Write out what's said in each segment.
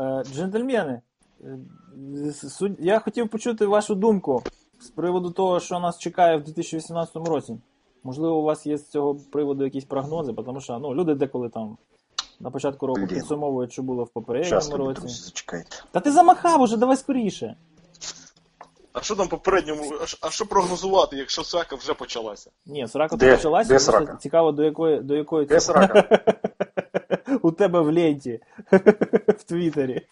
Е, Джентльмени, е, я хотів почути вашу думку з приводу того, що нас чекає в 2018 році. Можливо, у вас є з цього приводу якісь прогнози, тому що ну, люди деколи там на початку року Блін. підсумовують, що було в попередньому році. друзі, зачекайте. Та ти замахав уже, давай скоріше. А що там попередньому, а що- а що прогнозувати, якщо срака вже почалася? Ні, срака Де? почалася, Де просто срака? цікаво, до якої, до якої Де срака? у тебе в ленті в Твіттері.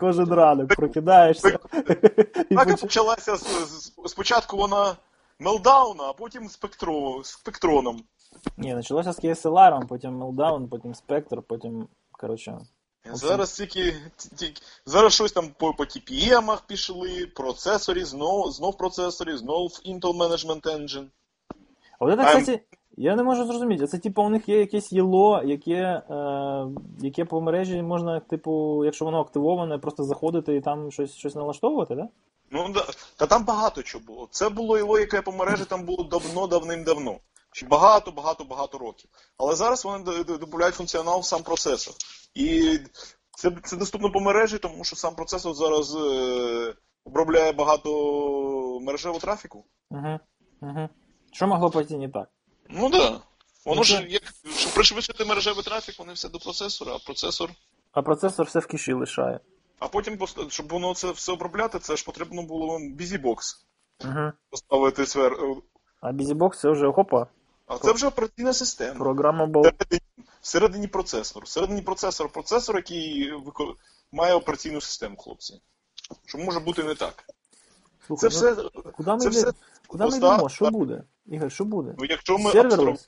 Кожен ранок прокидаєшся. поч- почалася спочатку вона мелдауна, а потім спектро, спектроном. Ні, почалося з KSLR, потім Meltdown, потім Spectre, потім, коротше. Зараз тільки, тільки зараз щось там по, по TPM пішли, процесорі, знов, знов процесорі, знов Intel Management Engine. А от це, Ем. кстати, я не можу зрозуміти. Це типу у них є якесь єло, яке, е, яке по мережі можна, типу, якщо воно активоване, просто заходити і там щось, щось налаштовувати, да? Ну да, та там багато чого було. Це було його, яке по мережі там було давно, давним-давно. Ще багато, багато, багато років. Але зараз вони додають функціонал в сам процесор. І це, це доступно по мережі, тому що сам процесор зараз е, обробляє багато мережевого трафіку. Угу. Угу. Що могло пойти не так? Ну так. Да. Воно Ну, ж, як, щоб пришвидшити мережевий трафік, вони все до процесора, а процесор. А процесор все в киші лишає. А потім, щоб воно це все обробляти, це ж потрібно було вам BusyBox Угу. поставити свер. А BusyBox це вже хопа, А це вже операційна система. програма була. Всередині, всередині процесор. Всередині процесор процесор, який вико- має операційну систему, хлопці. Що може бути не так. Слухай, Це ну, все. куди ми, це йде- все куди ми йдемо? Що буде? Ігор, що буде? Ну, якщо ми абстрагу...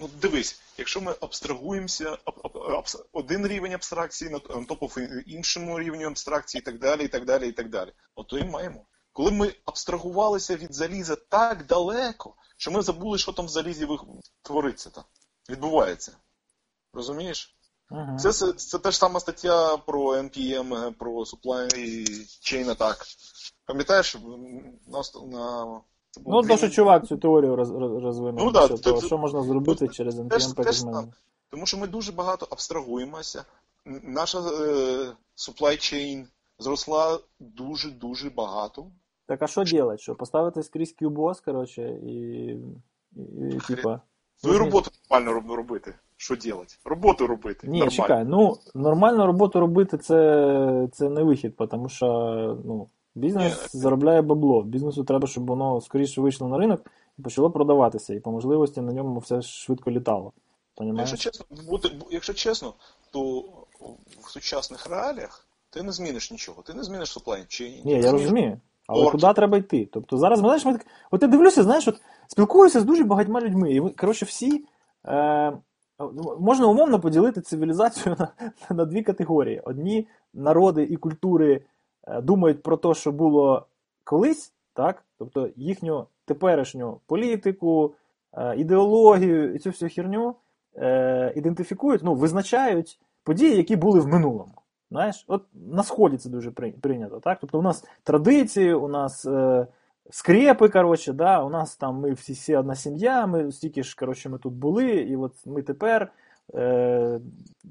Ну, дивись, якщо ми абстрагуємося, аб- аб- абс- один рівень абстракції на на топов іншому рівню абстракції і так далі, і так далі, і так далі. Ото і маємо. Коли ми абстрагувалися від заліза так далеко, що ми забули, що там в залізі твориться там, відбувається. Розумієш? Угу. Це, це, це та ж сама стаття про NPM, про supply chain attack. Пам'ятаєш, на, на Ну, то, що чувак цю теорію роз, роз- розвинув. Ну, да, що, це- що можна зробити це- через NPM manager. Тому що ми дуже багато абстрагуємося. Наша е, supply chain зросла дуже-дуже багато. Так а що робити? Що поставити скрізь QBOS, коротше, і, і, і типа. Ну і роботу нормально роб- робити. Що робити? Роботу робити. Ні, нормально. чекай, ну нормальну роботу робити це, це не вихід, тому що ну, бізнес заробляє бабло. Бізнесу треба, щоб воно скоріше вийшло на ринок і почало продаватися, і по можливості на ньому все швидко літало. Якщо чесно, бути, якщо чесно, то в сучасних реаліях ти не зміниш нічого. Ти не зміниш supply chain. Ні, я розумію. Але Орки. куди треба йти? Тобто зараз, знаєш, ми так. От я дивлюся, знаєш, от спілкуюся з дуже багатьма людьми. І коротше, всі. Е, можна умовно поділити цивілізацію на, на дві категорії. Одні народи і культури е, думають про те, що було колись, так? Тобто їхню теперішню політику, е, ідеологію і цю всю херню е, ідентифікують, ну, визначають події, які були в минулому. Знаєш, от на сході це дуже прийнято, так? Тобто у нас традиції, у нас скрепи, коротше, да, у нас там ми всі, всі одна сім'я, ми стільки ж коротше, ми тут були, і от ми тепер е,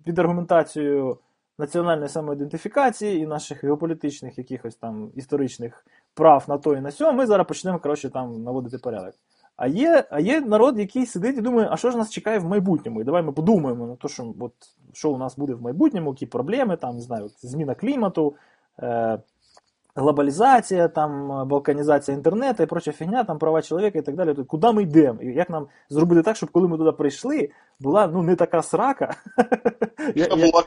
під аргументацією національної самоідентифікації і наших геополітичних якихось там історичних прав на то і на сьо, ми зараз почнемо коротше, там наводити порядок. А є, а є народ, який сидить і думає, а що ж нас чекає в майбутньому? І давай ми подумаємо на те, що, от, що у нас буде в майбутньому, які проблеми, там, не знаю, зміна клімату, е, глобалізація, там, е, балканізація інтернету і проча фігня, там права чоловіка і так далі. Тобто, Куди ми йдемо? І як нам зробити так, щоб коли ми туди прийшли, була ну, не така срака, Яка була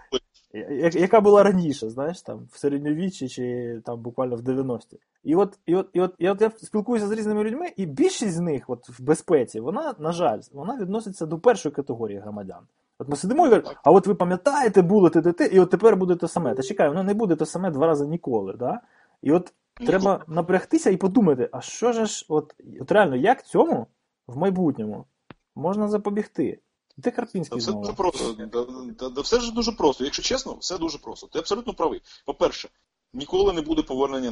яка була раніше, знаєш, там, в середньовіччі чи там буквально в 90-ті. І от, і, от, і, от, і от я спілкуюся з різними людьми, і більшість з них от, в безпеці, вона, на жаль, вона відноситься до першої категорії громадян. От ми сидимо і говоримо, а от ви пам'ятаєте, було те, те, те, і от тепер буде те саме. Та чекай, воно не буде те саме два рази ніколи. Да? І от треба напрягтися і подумати, а що ж, от, от реально, як цьому в майбутньому можна запобігти? Ти Та Карпінський все дуже просто. Да, да, да, все ж дуже просто. Якщо чесно, все дуже просто. Ти абсолютно правий. По-перше, ніколи не буде повернення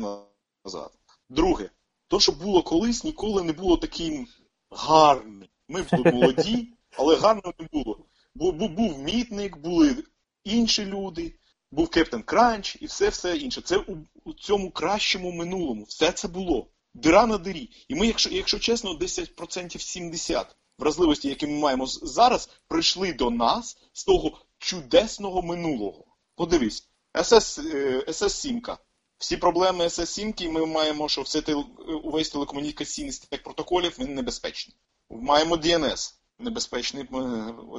назад. Друге, то, що було колись, ніколи не було таким гарним. Ми тут молоді, але гарно не було. Бу- бу- Був мітник, були інші люди, був Captain Crunch і все все інше. Це у, у цьому кращому минулому. Все це було. Дира на дирі. І ми, якщо, якщо чесно, 10% 70 вразливості, які ми маємо зараз, прийшли до нас з того чудесного минулого. Подивись, SS, SS7. Всі проблеми SS7 ми маємо, що все тел, увесь телекомунікаційний стек протоколів він небезпечний. Маємо DNS небезпечний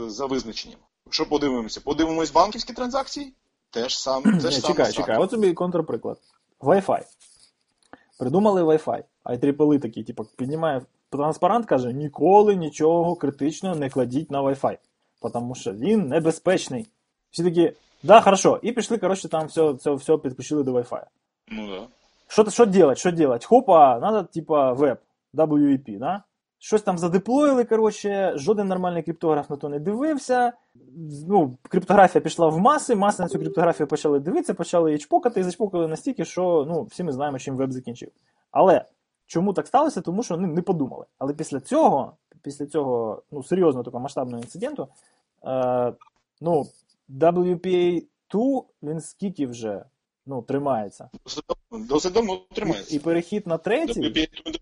за визначенням. Якщо подивимося, подивимось банківські транзакції, теж сам, теж Ні, саме чекай, чекай, от тобі контрприклад. Wi-Fi. Придумали Wi-Fi. А IEEE такий, типу, піднімає транспарант, каже, ніколи нічого критичного не кладіть на Wi-Fi. Тому що він небезпечний. Всі такі, да, хорошо. І пішли, коротше, там все, все, все підключили до Wi-Fi. Ну да. Що, що делать, що делать? Хопа, надо, типа, веб, WEP, да? Щось там задеплоїли, коротше, жоден нормальний криптограф на то не дивився. Ну, Криптографія пішла в маси, маси на цю криптографію почали дивитися, почали її чпокати і зачпокали настільки, що ну, всі ми знаємо, чим веб закінчив. Але чому так сталося? Тому що вони не подумали. Але після цього, після цього ну, серйозного такого масштабного інциденту, е, ну, WPA2 він скільки вже ну, тримається. Досить давно тримається. І перехід на третій. WPA2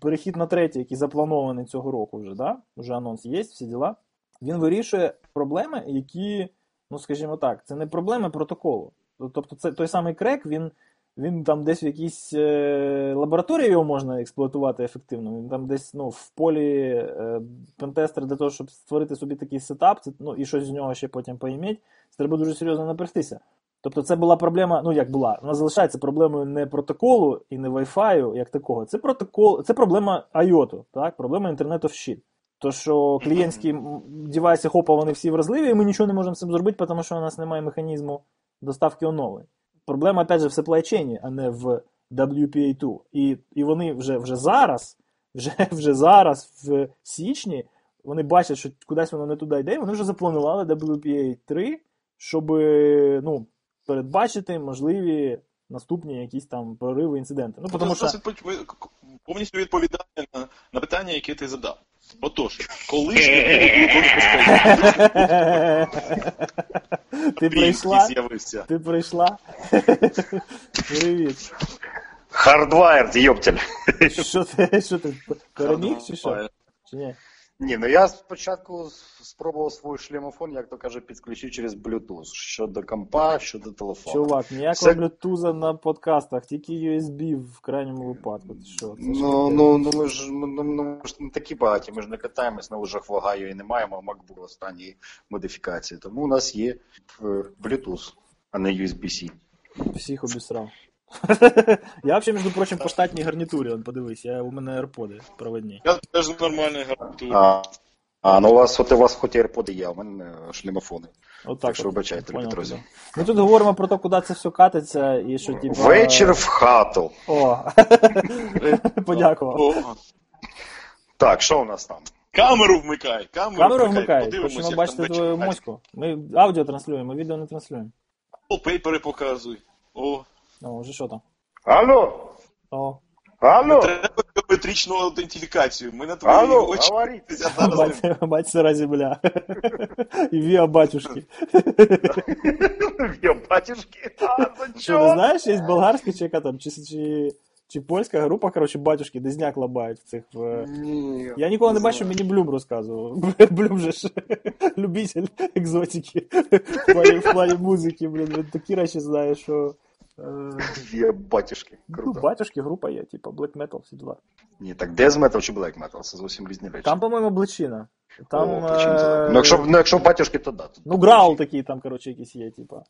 перехід на третій, який запланований цього року вже, да? Вже анонс є, всі діла. Він вирішує проблеми, які, ну скажімо так, це не проблеми протоколу. Тобто, це той самий крек, він він там десь в якійсь е, лабораторії його можна експлуатувати ефективно. Він там десь ну, в полі е, пентестер для того, щоб створити собі такий сетап, це, ну, і щось з нього ще потім поіміть, це треба дуже серйозно напрягтися. Тобто це була проблема, ну як була, вона залишається проблемою не протоколу і не Wi-Fi, як такого. Це протокол, це проблема IOT, так, проблема Internet of Shit. То, що клієнтські девайси хопа, вони всі вразливі, і ми нічого не можемо з цим зробити, тому що у нас немає механізму доставки оновлень. Проблема, опять же, в supply а не в WPA2. І і вони вже вже зараз, вже вже зараз, в січні, вони бачать, що кудись воно не туди йде, і вони вже запланували WPA3, щоб ну, передбачити можливі наступні якісь там прориви, інциденти. Ну, тому що... повністю відповідає на, на питання, яке ти задав. Отож, коли ж не Ти прийшла? Ти прийшла? Привіт. Hardwired, йоптель. Що ти, що ти, переміг чи що? Чи ні? Ні, ну я спочатку спробував свій шлемофон, як то каже, підключити через Bluetooth. Щодо компа, щодо телефону. Чувак, ніякого Це... Bluetooth на подкастах, тільки USB в крайньому випадку. Що? Це ну, ну, ну, ми ж ну, ну, ми ж не такі багаті, ми ж не катаємось на лужах вагаю і не маємо MacBook останньої модифікації. Тому у нас є е, Bluetooth, а не USB-C. Всіх обісрав. Я взагалі, між прочим, по штатній гарнітурі, он, подивись, я, у мене AirPods проводні. Я теж нормальний гарнітур. А, а, ну у вас от у вас хоч AirPods є, а у мене шлемофони. От так, так що вибачайте, друзі. Ми тут говоримо про те, куди це все катиться і що типа. Вечір в хату. О, подякував. Так, що у нас там? Камеру вмикай, камеру, камеру вмикай. Хочемо бачити твою моську. Ми аудіо транслюємо, ми відео не транслюємо. О, пейпери показуй. О. О, вже що там? Алло! О. Алло! Треба біометричну аутентифікацію. Ми на твої Алло, очі. говорите. Бать, бать сира земля. І віа батюшки. Віа батюшки? Що, не знаєш, є болгарська чи яка там, чи, чи, чи польська група, коротше, батюшки, дизняк лабають в цих. В... Ні, Я ніколи не бачив, мені Блюм розказував. Блюм же ж любитель екзотики. В плані, в плані музики, блін, він такі речі знає, що... Є батюшки. Ну, батюшки, група є, типа Black Metal, всі діла. Ні, так Death Metal чи Black Metal? Це зовсім різні речі. Там, по-моєму, Бличина. Там, О, е... ну, якщо, ну, якщо батюшки, то да. Ну, граул такий там, коротше, якийсь є, типа.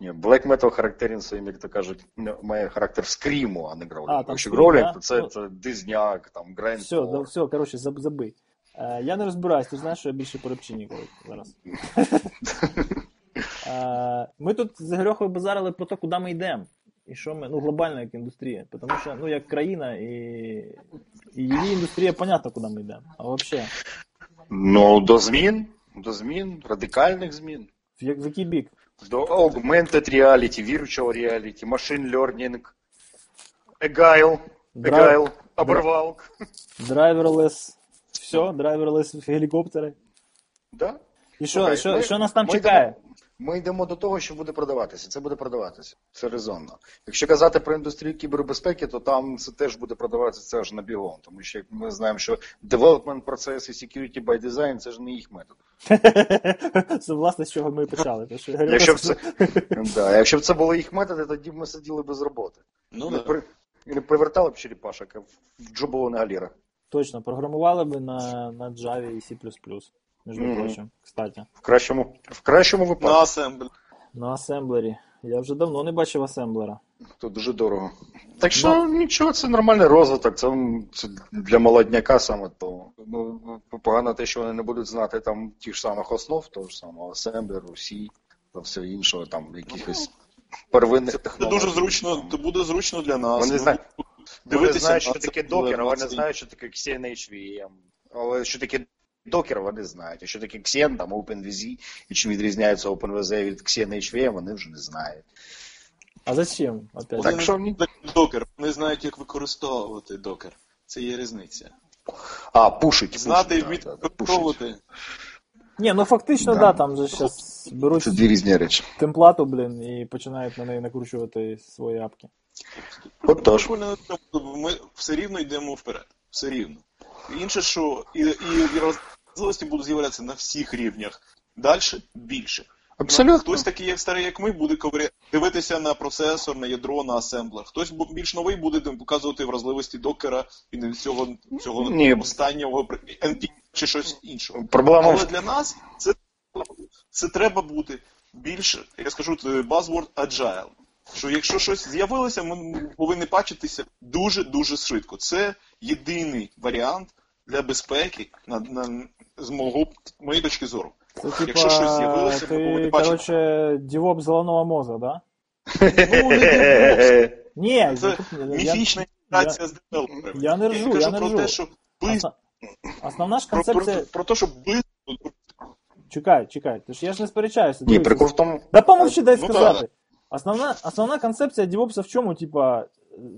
Ні, Black Metal характерен своїм, як то кажуть, має характер scream у, а не growling. А, там Якщо growling, да? то це, Ну, це дезняк, там, grind. Все, да, все, коротше, заб- забий. Е, я не розбираюсь, ти знаєш, що я більше по репчині зараз. Е, ми тут з Грьохою базарили про те, куди ми йдемо. І що ми, ну, глобально як індустрія. Тому що, ну, як країна і, і її індустрія, понятно, куди ми йдемо. А взагалі, Ну, до змін, до змін, радикальних змін. в, як- в який бік? До augmented reality, virtual reality, machine learning, agile, agile, оборвал. Driverless, все, driverless гелікоптери. Да? І що, Слухай, що, ми- що нас там ми чекає? Ми йдемо до того, що буде продаватися. Це буде продаватися. Це резонно. Якщо казати про індустрію кібербезпеки, то там це теж буде продаватися це аж на бігом. Тому що ми знаємо, що development процес і security by design це ж не їх метод. Це власне з чого ми почали. Якщо б це, да, якщо б це було їх методи, тоді б ми сиділи без роботи. Ну. Или привертали б черепашок, в джобового галера. Точно, програмували би на, на Java і C++, між Мгм. прочим, кстати. В кращому, в кращому на випадку. На асемблері. Я вже давно не бачив асемблера. То дуже дорого. Так що нічого, це нормальний розвиток. Це, це для молодняка саме то. Ну, погано те, що вони не будуть знати там тих ж самих основ, того ж самого асемблеру, C та все іншого, там якихось первинних Це технологій. дуже зручно, це буде зручно для нас. Вони знають- Вони знають, що таке докер, а вони знають, що таке Xen HVM. Але що таке докер, вони знають. А що таке Xen, там OpenVZ, і чим відрізняється OpenVZ від Xen HVM, вони вже не знають. А зачем? Опять? Так не що знають докер, вони знають, як використовувати докер. Це є різниця. А, пушить. Знати і використовувати. Ні, ну фактично, Да. да, там же зараз беруть Це дві різні речі. темплату, блін, і починають на неї накручувати свої апки. Отож. Прикольно, Ми все рівно йдемо вперед. Все рівно. Інше, що і, і, і розливості будуть з'являтися на всіх рівнях. Далі більше. Абсолютно. Хтось такий, як старий, як ми, буде дивитися на процесор, на ядро, на асемблер. Хтось більш новий буде показувати вразливості докера і не цього, цього Ні. останнього NP чи щось іншого. Проблема Але для нас це, це треба бути більш, я скажу, buzzword agile. Що якщо щось з'явилося, ми повинні бачитися дуже-дуже швидко. Це єдиний варіант для безпеки на, на, з мого, моєї точки зору. Це типа, Якщо щось з'явилося, ми повинні ти, бачити. короче, дівоп зеленого мозга, да? Ну, не Ні, Це я, міфічна інтеграція з девелоперами. я не ржу, кажу я не про ржу. те, що близько, Основна ж про, про, концепція. про те, що близько Чекай, чекай, ти ж я ж не сперечаюся. Ні, дивись. прикол в тому. Да помовчи, дай Ну, сказати. Основна, основна концепція DevOps в чому? Типа,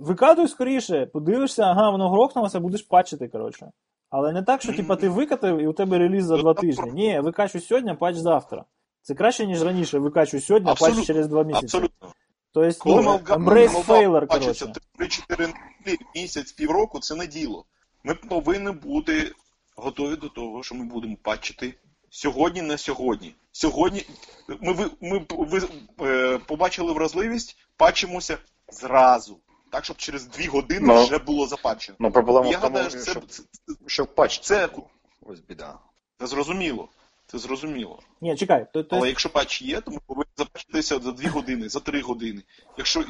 викатуй скоріше, подивишся, ага, воно грохнулося, будеш патчити, коротше. Але не так, що типа, ти викатив і у тебе реліз за два тижні. Ні, викачуй сьогодні, патч завтра. Це краще, ніж раніше, викачуй сьогодні, патч Абсолютно. через два місяці. абсолютно. Тобто, ну, embrace failure, коротше. 3-4 неділі, місяць, півроку, це не діло. Ми повинні бути готові до того, що ми будемо патчити сьогодні на сьогодні. Сьогодні ми, ви, ми ви, е, побачили вразливість, патчимося зразу. Так, щоб через 2 години Ну. вже було запатчено. Ну, проблема Я в тому, гадаю, що це, що, це, що патч. це, Ось біда. це зрозуміло. Це зрозуміло. Ні, чекай, то, то, Але якщо патч є, то ми повинні запачитися за 2 години, за 3 години. Якщо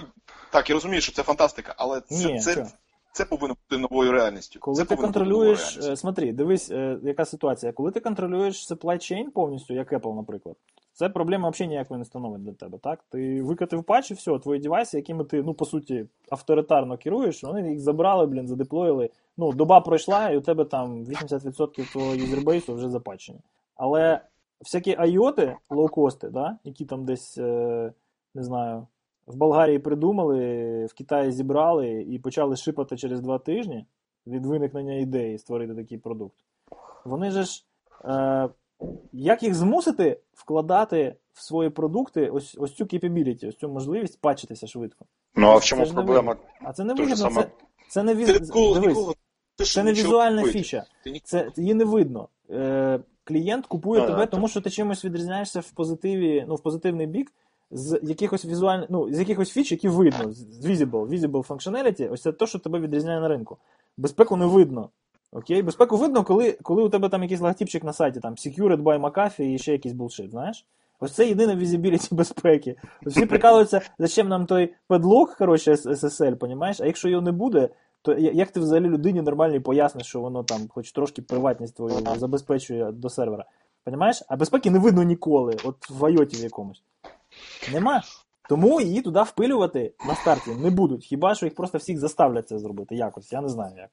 так, я розумію, що це фантастика, але це, Ні, це, це повинно бути новою реальністю. Коли це ти контролюєш, е, смотри, дивись, е, яка ситуація. Коли ти контролюєш supply chain повністю, як Apple, наприклад, це проблема взагалі ніякої не становить для тебе. Так? Ти викатив патч і все, твої девайси, якими ти, ну, по суті, авторитарно керуєш, вони їх забрали, блін, задеплоїли. Ну, доба пройшла, і у тебе там 80% твого юзербейсу вже запатчені. Але всякі IOT, лоукости, да, які там десь, е, не знаю, в Болгарії придумали, в Китаї зібрали і почали шипати через два тижні від виникнення ідеї створити такий продукт. Вони же ж. Е, як їх змусити вкладати в свої продукти ось, ось цю capability, ось цю можливість патчитися швидко? Ну а в Це чому ж не? А це не вигідно, саме. це, це не віз... Дивись, ніколи, ти це не візуальна робити. фіча. Ти Це її не видно. Е, клієнт купує Ну, тебе, да, тому що ти чимось відрізняєшся в позитиві, ну, в позитивний бік з якихось візуальних, ну, з якихось фіч, які видно. З visible, visible functionality, ось це те, що тебе відрізняє на ринку. Безпеку не видно. Окей, безпеку видно, коли, коли у тебе там якийсь логотипчик на сайті, там Secured by McAfee і ще якийсь булшит, знаєш? Ось це єдине візибіліті безпеки. Всі прикалуються, зачем нам той падлок, коротше, SSL, понімаєш? А якщо його не буде, то як ти взагалі людині нормальній поясниш, що воно там хоч трошки приватність твою забезпечує до сервера? Понімаєш? А безпеки не видно ніколи, от в IoT в якомусь. Нема. Тому її туди впилювати на старті не будуть. Хіба що їх просто всіх заставлять це зробити якось, я не знаю як.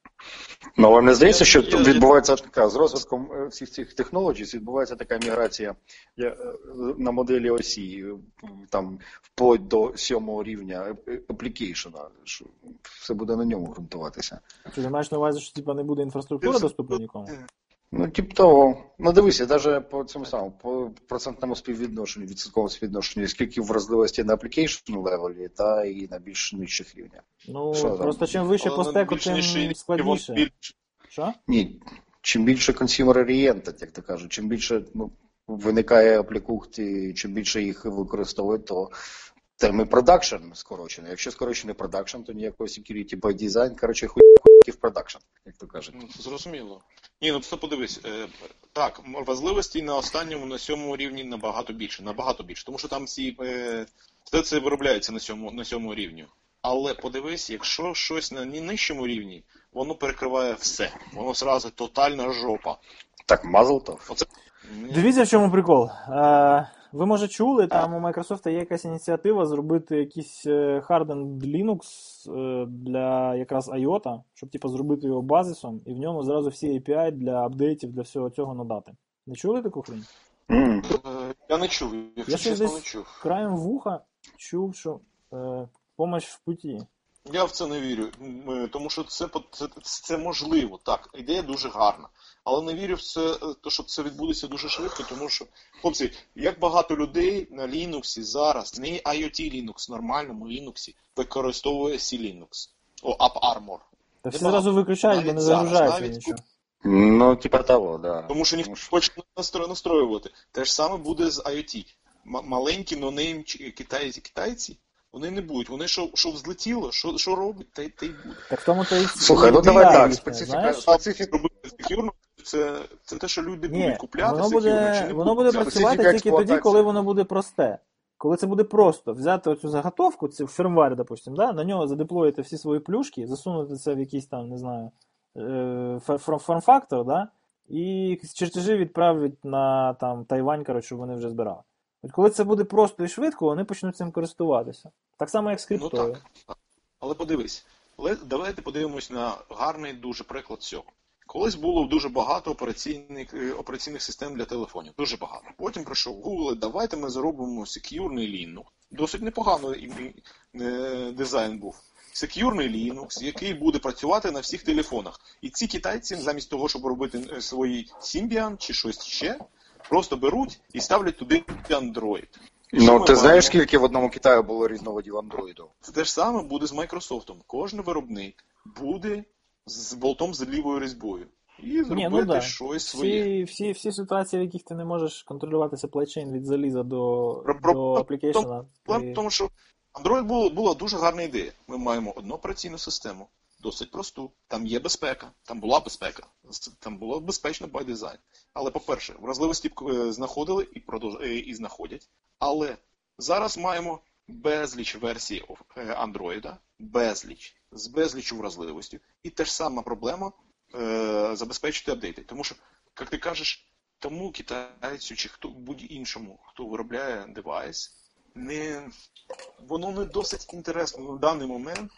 Ну, але мені здається, що відбувається така з розвитком е, всіх цих технологій, відбувається така міграція е, на моделі осі, е, там вплоть до сьомого рівня аплікейшена, що все буде на ньому ґрунтуватися. Чи ти маєш на увазі, що типа не буде інфраструктура доступна нікому? Ну, тип того. Ну, дивися, навіть по цьому самому, по процентному співвідношенню, відсотковому співвідношенню, скільки вразливості на application левелі, та і на більш нижчих рівнях. Ну, Що там? просто чим вище по стеку, тим складніше. Що? Ні, чим більше consumer oriented, як то кажуть, чим більше ну, виникає аплікух і чим більше їх використовують, то тим і production скорочено. Якщо скорочений production, то ніякого security by design, коротше, хуй в production, як то кажуть. Ну, Зрозуміло. Ні, ну просто подивись. Е, так, важливості на останньому, на сьомому рівні набагато більше, набагато більше. Тому що там всі е, все це виробляється на сьому, на сьомому рівні. Але подивись, якщо щось на нижчому рівні, воно перекриває все. Воно зразу тотальна жопа. Так, мазлтов. Оце Ні. Дивіться, в чому прикол. Е, ви може чули, там у Microsoft є якась ініціатива зробити якийсь е, hardened Linux е, для якраз IOTA, щоб типу, зробити його базисом, і в ньому зразу всі API для апдейтів, для всього цього надати. Не чули таку. Е, Я не чув, якщо Я чесно, не чув. Краєм вуха чув, що е, помощь в путі. Я в це не вірю, е, тому що це, це, це можливо, так, ідея дуже гарна. Але не вірю в це, е, то, що це відбудеться дуже швидко, тому що, хлопці, як багато людей на Linux зараз, не IoT Linux, нормальному Linux, використовує C-Linux. О, AppArmor. Та всі зразу виключають, бо не загружається навіть нічого. Ну, типа того, да. Тому що ніхто хоче настро- настроювати. Те ж саме буде з IoT. М- маленькі нонейм чи- китайці, китайці, вони не будуть. Вони що, що взлетіло, що, що робить, те, те й буде. Так в тому то і Слухай, ну давай так, специфіка, специфіка, Робити секюрно, це, це те, що люди Ні, будуть купляти воно буде, чи воно буде працювати тільки тоді, коли воно буде просте. Коли це буде просто взяти оцю заготовку, це фірмвар, допустим, да, на нього задеплоїти всі свої плюшки, засунути це в якийсь там, не знаю, е, фор- фор- форм-фактор, да, і чертежі відправить на там, Тайвань, коротше, щоб вони вже збирали. От коли це буде просто і швидко, вони почнуть цим користуватися. Так само, як з Ну так. Але подивись, давайте подивимось на гарний дуже приклад цього. Колись було дуже багато операційних, е, операційних систем для телефонів. Дуже багато. Потім прийшов Google, давайте ми зробимо сек'юрний Linux. Досить непоганий е, дизайн був. Сек'юрний Linux, який буде працювати на всіх телефонах. І ці китайці, замість того, щоб робити е, свої Symbian чи щось ще, просто беруть і ставлять туди Android. І Ну, ти маємо? знаєш, скільки в одному Китаї було різновидів андроїду? Це те ж саме буде з Microsoft. Кожен виробник буде з болтом з лівою різьбою. І зробити Ні, ну да. щось своє. Всі, всі, всі ситуації, в яких ти не можеш контролювати supply chain від заліза до, Про- до аплікейшена. Проблема в тому, що Android було, була дуже гарна ідея. Ми маємо одну операційну систему, досить просту. Там є безпека, там була безпека, там було безпечно design. Але, по-перше, вразливості е, знаходили і, продовж... е, і знаходять. Але зараз маємо безліч версій е, Android, безліч, з безліч вразливості. І те ж сама проблема е, забезпечити апдейти. Тому що, як ти кажеш, тому китайцю чи хто будь-іншому, хто виробляє девайс, не, воно не досить інтересно в даний момент е,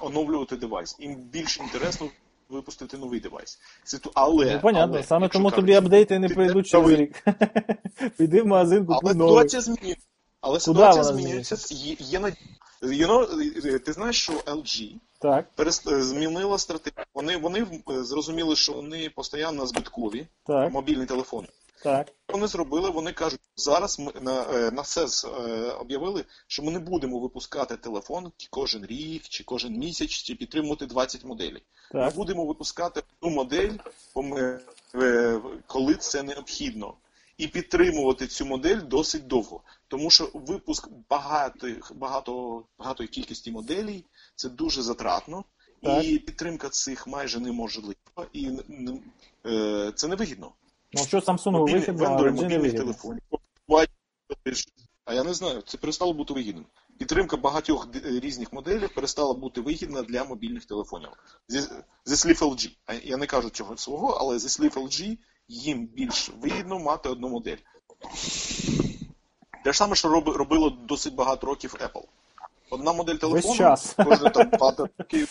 оновлювати девайс. Їм більш інтересно випустити новий девайс. Ситу... Але, Ну, понятно, але, саме тому кажуть, тобі апдейти не прийдуть через рік. Піди в магазин, Але новий. ситуація змінюється. Але ситуація змінюється. Є, є над- you know, ти знаєш, що LG Так, перест... е, змінила стратегію. Вони, вони е, зрозуміли, що вони постійно збиткові, так, мобільні телефони. Так. Вони зробили, вони кажуть, зараз ми на, е, на CES е, об'явили, що ми не будемо випускати телефон кожен рік, чи кожен місяць, чи підтримувати 20 моделей. Так. Ми будемо випускати одну модель, е, коли це необхідно. І підтримувати цю модель досить довго. Тому що випуск багатих, багато, багатої кількості моделей це дуже затратно, Так. і підтримка цих майже неможлива, і е, це невигідно. Ну що Samsung вигідно, а LG не вигідно. телефонів. А я не знаю, це перестало бути вигідним. Підтримка багатьох різних моделей перестала бути вигідна для мобільних телефонів. Зі, зі слів LG. Я не кажу цього свого, але зі слів LG їм більш вигідно мати одну модель. Те ж саме, що роби- робило досить багато років Apple. Одна модель телефону, кожен там багато років.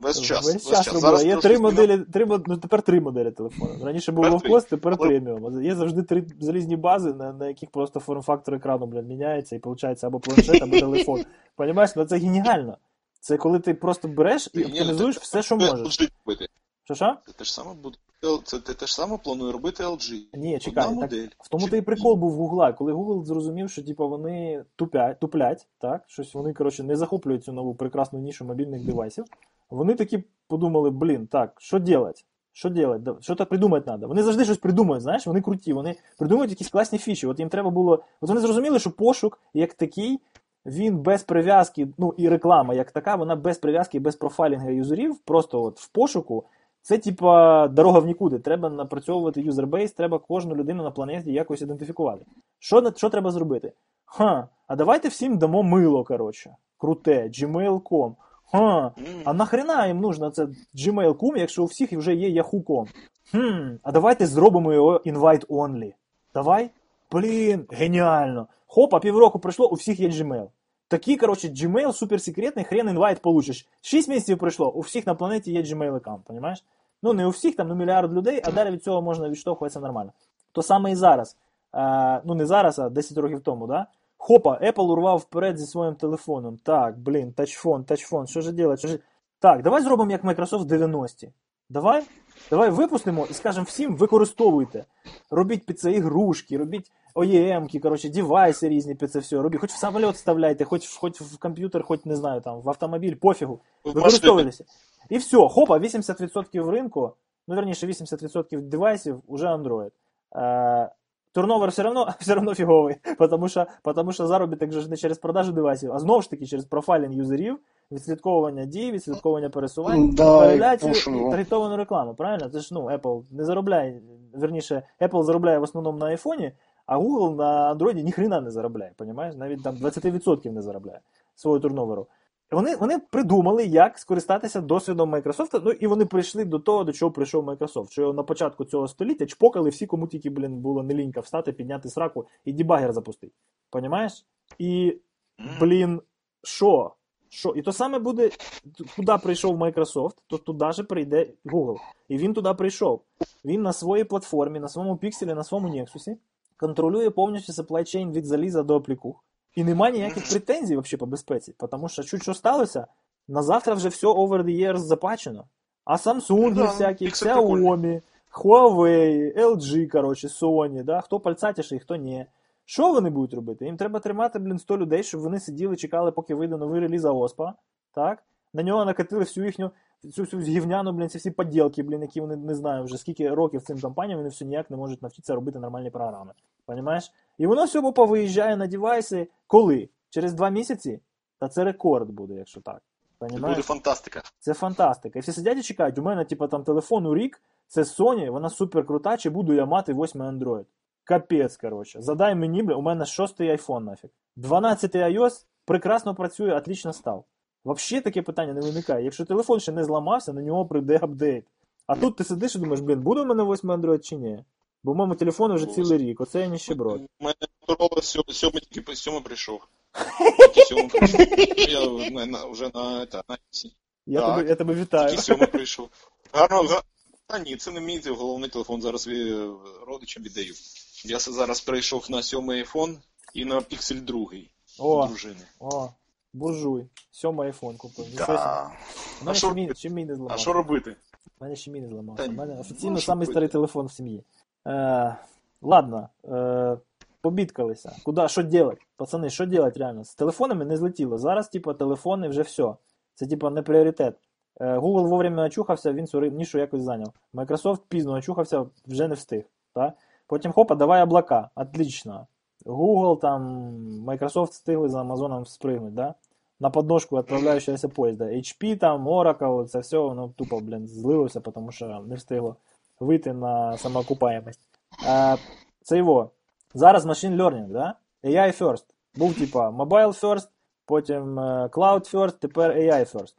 Весь час. Весь час робила. Є три моделі, три, ну тепер три моделі телефону. Раніше був лоукост, тепер Але- преміум. Є завжди три залізні бази, на, на яких просто форм-фактор екрану, блін, міняється, і виходить або планшет, або телефон. Понімаєш, ну це геніально. Це коли ти просто береш і оптимізуєш все, що можеш. Що що? Це те ж саме буде. Це те ж саме планує робити LG. Ні, чекай, Одна так, модель. в тому то і прикол був в Гугла, коли Google зрозумів, що типу, вони тупять, туплять, так? Щось вони, коротше, не захоплюють цю нову прекрасну нішу мобільних девайсів. Вони такі подумали, блін, так, що делать? Що делать? Що то придумати треба? Вони завжди щось придумають, знаєш, вони круті, вони придумують якісь класні фіші. От їм треба було. От вони зрозуміли, що пошук як такий, він без прив'язки, ну і реклама як така, вона без прив'язки, без профайлінга юзерів, просто от в пошуку. Це типа дорога в нікуди. Треба напрацьовувати юзербейс, треба кожну людину на планеті якось ідентифікувати. Що, що треба зробити? Ха, а давайте всім дамо мило, коротше. Круте, gmail.com. Ха, а нахрена їм нужно це gmail.com, якщо у всіх вже є Yahoo.com? Хм, а давайте зробимо його invite only. Давай? Блін, геніально. Хопа, півроку пройшло, у всіх є Gmail. Такий, коротше, Gmail суперсекретний, хрен інвайт получиш. Шість місяців пройшло, у всіх на планеті є Gmail аккаунт, понімаєш? Ну, не у всіх, там ну, мільярд людей, а далі від цього можна відштовхуватися нормально. То саме і зараз. А, ну, не зараз, а 10 років тому, да? Хопа, Apple урвав вперед зі своїм телефоном. Так, блін, тачфон, тачфон, що ж делать? Що ж... Так, давай зробимо як Microsoft в 90-ті. Давай? Давай випустимо і скажемо всім, використовуйте. Робіть під це ігрушки, робіть OEM-ки, коротше, девайси різні під це все. Робіть, хоч в самоліт вставляйте, хоч, хоч в комп'ютер, хоч не знаю, там, в автомобіль, пофігу. Використовуйтеся. І все, хопа, 80% ринку, ну верніше 80% девайсів уже Android. Е, турновер все равно, все равно фіговий, потому що, потому що заробіток же не через продажу девайсів, а знову ж таки через профайлінг юзерів, відслідковування дій, відслідковування пересувань, Да, передачу і і таргетовану рекламу. Правильно? Це ж ну, Apple не заробляє, верніше, Apple заробляє в основному на айфоні, а Google на Android ніхрена не заробляє, понімаєш? Навіть там 20% не заробляє свого турноверу. Вони, вони придумали, як скористатися досвідом Microsoft, ну і вони прийшли до того, до чого прийшов Microsoft. Що на початку цього століття чпокали всі, кому тільки, блін, було не лінька встати, підняти сраку і дебагер запустити. Понімаєш? І, блін, що? Що? І то саме буде, куди прийшов Microsoft, то туди же прийде Google. І він туди прийшов. Він на своїй платформі, на своєму пікселі, на своєму Nexus контролює повністю supply chain від заліза до апліку. І нема ніяких претензій взагалі по безпеці, тому що чуть що сталося, на завтра вже все over the years запачено. А Samsung Да, всякі, Xiaomi, Huawei, LG, коротше, Sony, да? хто пальцатіший, хто ні. Що вони будуть робити? Їм треба тримати, блін, 100 людей, щоб вони сиділи, чекали, поки вийде новий реліз ОСПА. Так? На нього накатили всю їхню цю всю гівняну, блін, ці всі поділки, блін, які вони не знаю, вже скільки років цим компаніям, вони все ніяк не можуть навчитися робити нормальні програми. Понімаєш? І воно все повиїжджає на девайси коли? Через два місяці? Та це рекорд буде, якщо так. Це буде фантастика. Це фантастика. І всі сидять і чекають. У мене, типу, там телефон у рік, це Sony, вона супер крута, чи буду я мати восьмий Android. Капець, коротше. Задай мені, бля, у мене шостий iPhone нафіг. 12 iOS прекрасно працює, отлично став. Взагалі таке питання не виникає. Якщо телефон ще не зламався, на нього прийде апдейт. А тут ти сидиш і думаєш, блін, буде у мене восьмий Android чи ні? Бо в моєму телефону вже цілий рік, оце я ніщеброд. У мене Motorola сьомий тільки по- сьомий прийшов. Сьомий прийшов. Я вже на, сі. Я Так. тебе, я тебе вітаю. Тільки сьомий прийшов. Гарно, га... А ні, це не мій головний телефон, зараз е, родичам віддаю. Я зараз перейшов на сьомий iPhone і на Pixel 2 О, дружини. о, буржуй. Сьомий айфон купив. Да. У мене А ще мій, робити? ще мій не А зламався. що робити? У мене ще мій не зламався. Та У мене офіційно ну, що самий робити? старий телефон в сім'ї. Е, ладно, е, побідкалися. Куда, що делать? Пацани, що делать реально? З телефонами не злетіло. Зараз, типу, телефони вже все. Це, типу, не пріоритет. Е, Google вовремя очухався, він цю ри- нішу якось зайняв. Microsoft пізно очухався, вже не встиг. Та? Потім хопа, давай облака. Отлично. Google, там, Microsoft встигли за Амазоном спригнути, да? На подножку відправляючогося поїзда. HP, там, Oracle, це все воно тупо, блін, злилося, тому що не встигло вийти на самоокупаємость. Це його. Зараз machine learning, да? AI first. Був типа mobile first, потім е, cloud first, тепер AI first.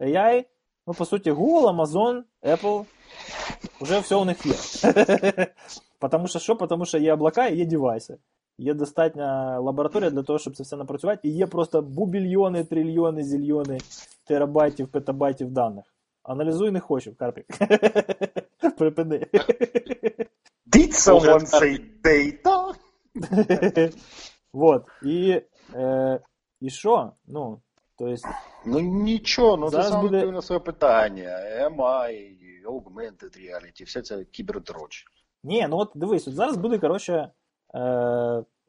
AI, ну, по суті, Google, Amazon, Apple, вже все у них є. Потому що що? Потому що є облака і є девайси. Є достатня лабораторія для того, щоб це все напрацювати, і є просто бубільйони, трильйони, зільйони, терабайтів, петабайтів даних. Аналізуй не хочу, Карпік. Припини. Did someone say data? вот. І, е, і що? Ну, Тобто, Ну нічого, ну Зараз це буде- на своє питання. ML, Augmented Reality, вся ця кібердроч. ні, ну от дивись, от зараз буде, коротше,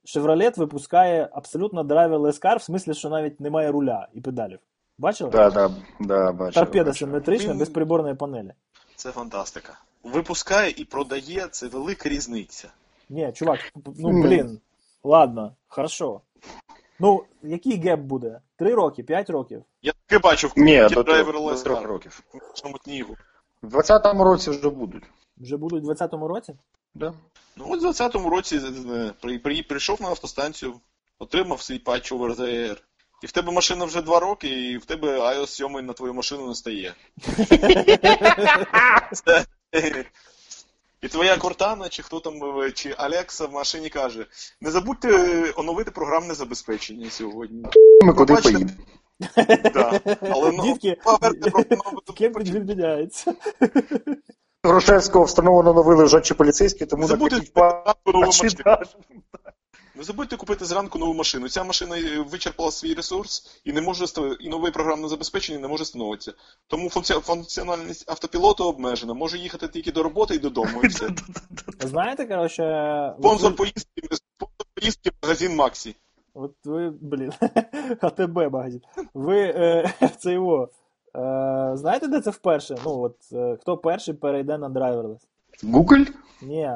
Chevrolet випускає абсолютно driverless car, в смислі, що навіть немає руля і педалів. Бачили? Да, да, да, бачу. Торпеда Він- без приборної панелі. Це фантастика. Випускає і продає це велика різниця. Ні, чувак, ну блін, ладно, хорошо. Ну, який геп буде? Три роки, п'ять років? Я таке бачу в Ні, купі до трьох, до трьох років. в цьому снігу. В 20-му році вже будуть. Вже будуть в 20-му році? Да? Ну от в 20-му році при, при, прийшов на автостанцію, отримав свій патч over the air. І в тебе машина вже два роки, і в тебе iOS 7 на твою машину не стає. І твоя Кортана, чи хто там, чи Алекса в машині каже: не забудьте оновити програмне забезпечення сьогодні. Ми куди поїдемо? Да. Але ну, відміняється. Грушевського встановлено новили вже поліцейські, тому забудьте купити нову машину. Не забудьте купити зранку нову машину. Ця машина е, вичерпала свій ресурс і не може і нове програмне забезпечення не може становитися. Тому функціональність автопілоту обмежена. Може їхати тільки до роботи і додому. І все. Знаєте, коротше, Спонсор поїздки, спонсор поїздки магазин Максі. от ви, блін, АТБ магазин. Ви е, це його. Е, знаєте, де це вперше? Ну, от е, хто перший перейде на драйверлес? Google? Ні,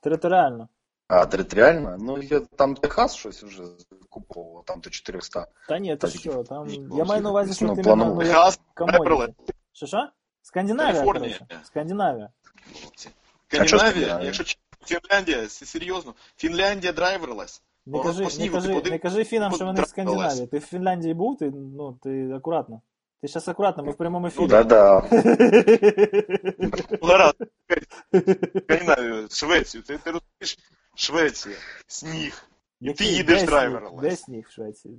територіально. А, територіально? Ну, я там Техас щось вже куповував, там до 400. Та ні, ти Так, що, там. ні, Я маю на увазі, що ну, ти планував. ну, як Техас, комодіті. Драйверлес. Що що? Скандинавія, Каліфорнія. коротше. Скандинавія. Хлопці. А що Скандинавія, Скандинавія? якщо ч- Фінляндія, с- серйозно, Фінляндія драйверлес. Не По- кажи, по не снігу ти кажи, подив- не кажи фінам, що вони в подивилась. Скандинавії. Ти в Фінляндії був, ти, ну, ти акуратно. Ти зараз акуратно, ми в прямому ефірі. Да-да. Ну, Гаразд, Скандинавію, Швецію. Ти, ти розумієш? Швеція, сніг. І ти Який- їдеш драйвером? Де сніг в Швеції?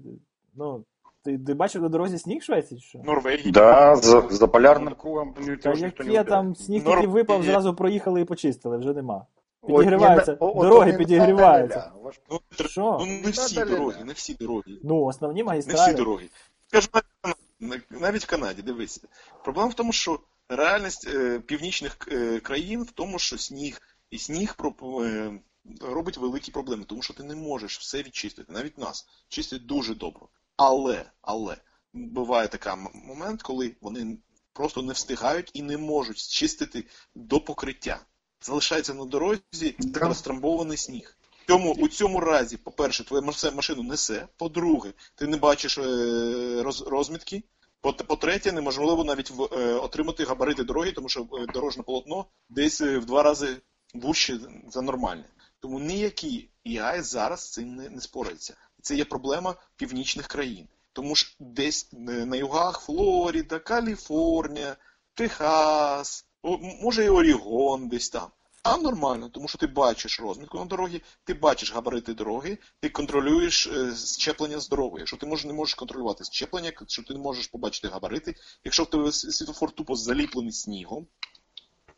Ну, ти, ти бачив на дорозі сніг в Швеції? чи Що? Норвегія. Да, за, за полярним кругом Та ніхто не яке гуляє. там сніг Норвегія. тільки випав, зразу проїхали і почистили, вже нема. Ой, Підігріваються, ні, о- от дороги підігріваються. Ваш- Ну, тр- Що? ну не всі дороги, не всі дороги. Ну, основні Не всі магістралі. дороги. Скажу, навіть- в Канаді, дивись. Проблема в тому, що реальність е, північних е, країн в тому, що сніг і сніг е, робить великі проблеми, тому що ти не можеш все відчистити. Навіть нас чистять дуже добре. Але, але буває такий момент, коли вони просто не встигають і не можуть зчистити до покриття. Залишається на дорозі розтрамбований сніг. Цьому, у цьому разі, по-перше, твоя маш- машину несе. По-друге, ти не бачиш е, роз, розмітки. По- По-третє, неможливо навіть в, е, отримати габарити дороги, тому що е, дорожне полотно десь в два рази вужче за нормальне. Тому ніякий EI зараз цим не, не спорається. Це є проблема північних країн. Тому ж десь на югах Флоріда, Каліфорнія, Техас, може і Орігон десь там. Там нормально, тому що ти бачиш розмітку на дорогі, ти бачиш габарити дороги, ти контролюєш е, щеплення з дорогою. Якщо ти можеш, не можеш контролювати щеплення, якщо ти не можеш побачити габарити, якщо в тебе с- світлофор тупо заліплений снігом,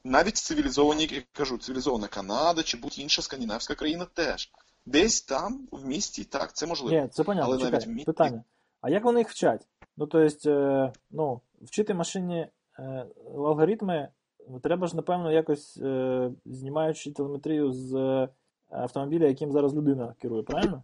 навіть цивілізовані, як я кажу, цивілізована Канада чи будь-інша скандинавська країна теж. Десь там, в місті, так, це можливо. Ні, це понятно, Але навіть чекай, місті- питання. А як вони їх вчать? Ну, то есть, е, ну, вчити машині е, алгоритми, треба ж, напевно, якось е, знімаючи телеметрію з е, автомобіля, яким зараз людина керує, правильно?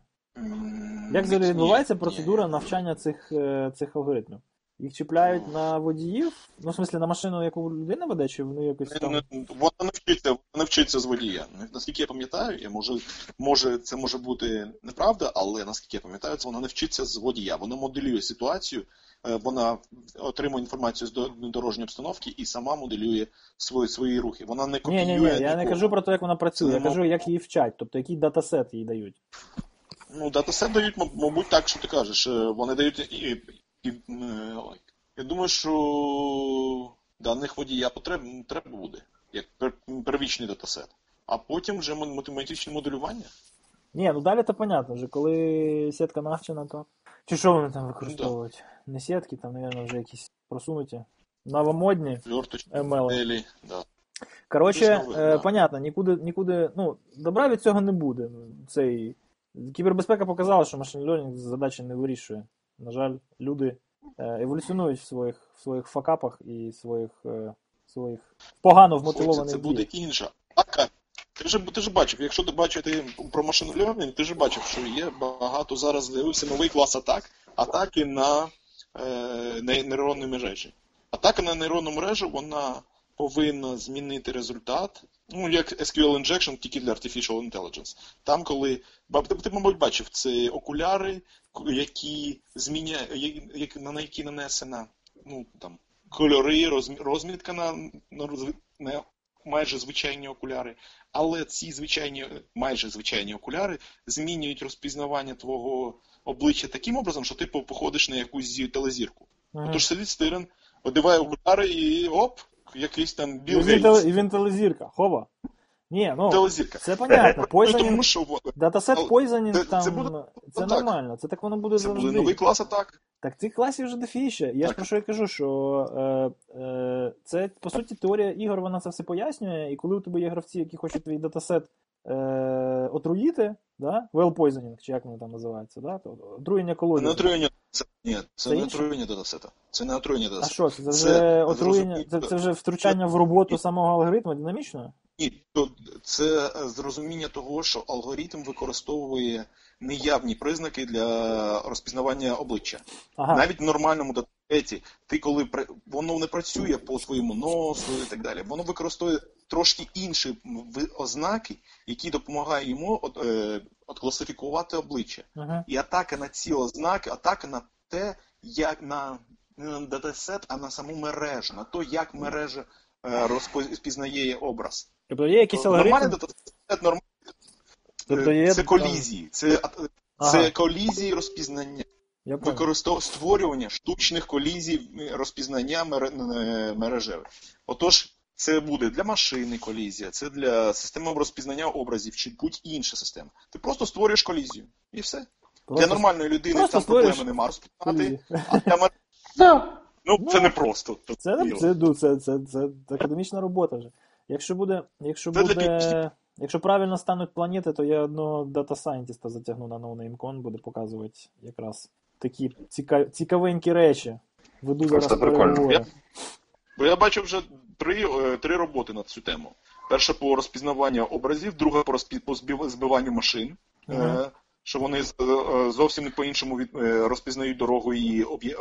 Як взагалі відбувається процедура навчання цих, е, цих алгоритмів? Їх чіпляють на водіїв? Ну, в смислі, на машину, яку людина веде, чи вони якось там. Вона не вчиться, вона вчиться з водія. Наскільки я пам'ятаю, я може, може, це може бути неправда, але наскільки я пам'ятаю, це вона не вчиться з водія. Вона моделює ситуацію, е, вона отримує інформацію з дорожньої обстановки і сама моделює свої, свої рухи. Вона не Ні, копіює. ні, ні, я не кажу про те, як вона працює, Це я кажу, як її вчать, тобто який датасет їй дають. Ну, датасет дають, мабуть, так, що ти кажеш. Е, Вони дають і, е. Я думаю, що даних водія потреб, треба буде, як пер- первічний датасет. А потім вже математичне моделювання. Ні, ну далі то понятно, вже коли сітка навчена, то. Чи що вони там використовують? Не сітки, там, мабуть, вже якісь просунуті. Новомодні ML. моделі. Да. Коротше, е, да. понятно, нікуди, нікуди, ну, добра від цього не буде. Цей... Кібербезпека показала, що машин learning задачі не вирішує. На жаль, люди е, еволюціонують в своїх, в своїх факапах і своїх, е, своїх погано вмотивованих це буде інша. Атака. Ти ж, ти ж бачив, якщо ти бачив ти про машин learning, ти ж бачив, що є багато зараз з'явився новий клас атак, атаки на, е, нейронні мережі. Атака на нейронну мережу, вона повинна змінити результат. Ну, як SQL injection, тільки для Artificial Intelligence. Там, коли. Ти, ти мабуть, бачив, це окуляри, які зміняють, на які нанесена ну, там, кольори, розмі- розмітка на, на, на майже звичайні окуляри. Але ці звичайні, майже звичайні окуляри змінюють розпізнавання твого обличчя таким образом, що ти походиш на якусь зі- телезірку. Мгм. Тож сидить стирен, одягає окуляри і оп, якийсь там Білл Гейтс. і він телезірка. Хова. Ні, ну, Телезірка. це понятно. Ну, Poisoning, що датасет Але Poisoning це- там, це буде це так. нормально, це так воно буде це буде новий клас атак. Так цих класів вже дофіще. Я ж про що я кажу, що е, е, це по суті теорія ігор, вона це все пояснює, і коли у тебе є гравці, які хочуть твій датасет е, отруїти, да? well poisoning, чи як воно там називається, да? то отруєння Це не отруєння. Це, ні, це, Це не отруєння датасета. Це не отруєння А що це? Це вже Це отруєння, це, це вже втручання в роботу самого алгоритму динамічно? Ні, то це зрозуміння того, що алгоритм використовує неявні признаки для розпізнавання обличчя. Ага. Навіть в нормальному датасеті, ти коли воно не працює по своєму носу і так далі, воно використовує трошки інші ознаки, які допомагають йому е, класифікувати обличчя. Ага. І атака на ці ознаки, атака на те, як на не на датасет, а на саму мережу, на те, як мережа е, розпізнає образ. Тобто є якийсь Нормальний датасет, нормальний, тобто є це колізії, це, Ага. це колізії розпізнання. Я понял. Використов... створювання штучних колізій е, розпізнання мере... е, мережевих. Отож, це буде для машини колізія, це для системи розпізнання образів чи будь-інша система. Ти просто створюєш колізію. І все. Для нормальної людини просто там створюєш проблеми нема розпізнати. А для мер... Да. Ну, це Ну, не просто. Це, це, це, це, це, це академічна робота вже. Якщо буде, якщо для буде, якщо правильно стануть планети, то я одного дата-сайентіста затягну на NoNameCon, буде показувати якраз такі ціка- цікавенькі речі. Веду зараз Це прикольно. переговори. Бо я бачив вже три, е, три роботи на цю тему. Перша по розпізнаванню образів, друга по, розпі... по збиванню машин. Е, що вони е, зовсім по-іншому від, е, розпізнають дорогу і об'є,